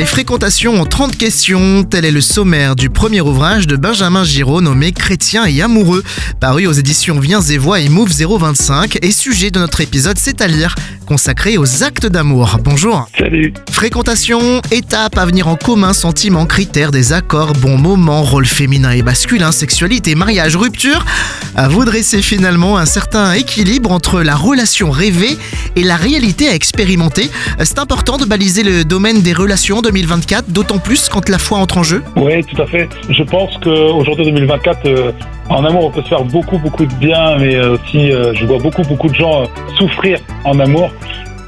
Les fréquentations en 30 questions, tel est le sommaire du premier ouvrage de Benjamin Giraud nommé Chrétien et amoureux, paru aux éditions Viens et Voix et Move 025 et sujet de notre épisode C'est à lire, consacré aux actes d'amour. Bonjour. Salut. Fréquentation, étape, avenir en commun, sentiments, critères, des accords, bons moments, rôle féminin et masculin, sexualité, mariage, rupture. À vous dresser finalement un certain équilibre entre la relation rêvée et la réalité à expérimenter. C'est important de baliser le domaine des relations 2024, d'autant plus quand la foi entre en jeu Oui, tout à fait. Je pense qu'aujourd'hui, 2024, euh, en amour, on peut se faire beaucoup, beaucoup de bien, mais aussi, euh, je vois beaucoup, beaucoup de gens euh, souffrir en amour.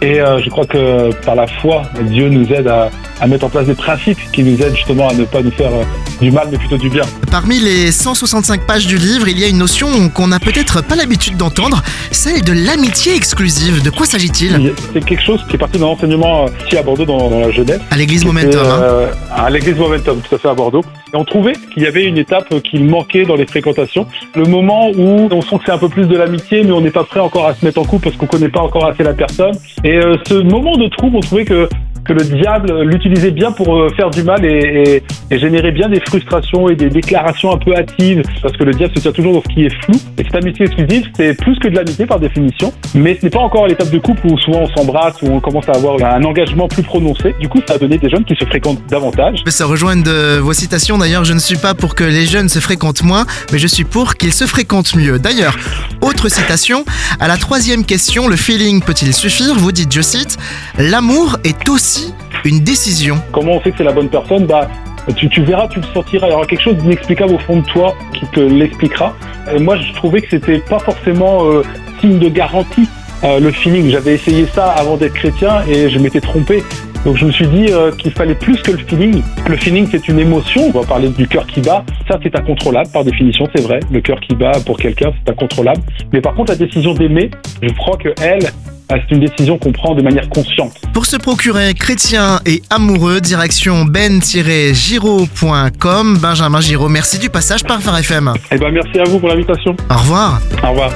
Et je crois que par la foi, Dieu nous aide à, à mettre en place des principes qui nous aident justement à ne pas nous faire euh, du mal mais plutôt du bien. Parmi les 165 pages du livre, il y a une notion qu'on n'a peut-être pas l'habitude d'entendre, celle de l'amitié exclusive. De quoi s'agit-il? C'est quelque chose qui est parti d'un enseignement euh, ici à Bordeaux dans, la jeunesse. À l'église Momentum. Hein. Euh, à l'église Momentum, tout à fait à Bordeaux. Et on trouvait qu'il y avait une étape qui manquait dans les fréquentations. Le moment où on sent que c'est un peu plus de l'amitié, mais on n'est pas prêt encore à se mettre en couple parce qu'on connaît pas encore assez la personne. Et ce moment de trouble, on trouvait que que le diable l'utilisait bien pour euh, faire du mal et, générer bien des frustrations et des déclarations un peu hâtives, parce que le diable se tient toujours dans ce qui est flou. Et cette amitié exclusive, c'est plus que de l'amitié par définition, mais ce n'est pas encore à l'étape de couple où souvent on s'embrasse, où on commence à avoir un engagement plus prononcé. Du coup, ça a donné des jeunes qui se fréquentent davantage. Ça rejoint de vos citations. D'ailleurs, je ne suis pas pour que les jeunes se fréquentent moins, mais je suis pour qu'ils se fréquentent mieux. D'ailleurs, autre citation, à la troisième question, le feeling peut-il suffire? Vous dites, je cite, l'amour est aussi une décision. Comment on sait que c'est la bonne personne? Bah, tu, verras, tu le sentiras. Il y aura quelque chose d'inexplicable au fond de toi qui te l'expliquera. moi, je trouvais que c'était pas forcément euh, signe de garantie euh, le feeling. J'avais essayé ça avant d'être chrétien et je m'étais trompé. Donc je me suis dit euh, qu'il fallait plus que le feeling. Le feeling, c'est une émotion. On va parler du cœur qui bat. Ça, c'est incontrôlable par définition, c'est vrai. Le cœur qui bat pour quelqu'un, c'est incontrôlable. Mais par contre, la décision d'aimer, je crois que elle, c'est une décision qu'on prend de manière consciente. Pour se procurer chrétien et amoureux, direction ben-giro.com. Benjamin Giraud, merci du passage par Phare FM. Eh ben, merci à vous pour l'invitation. Au revoir. Au revoir.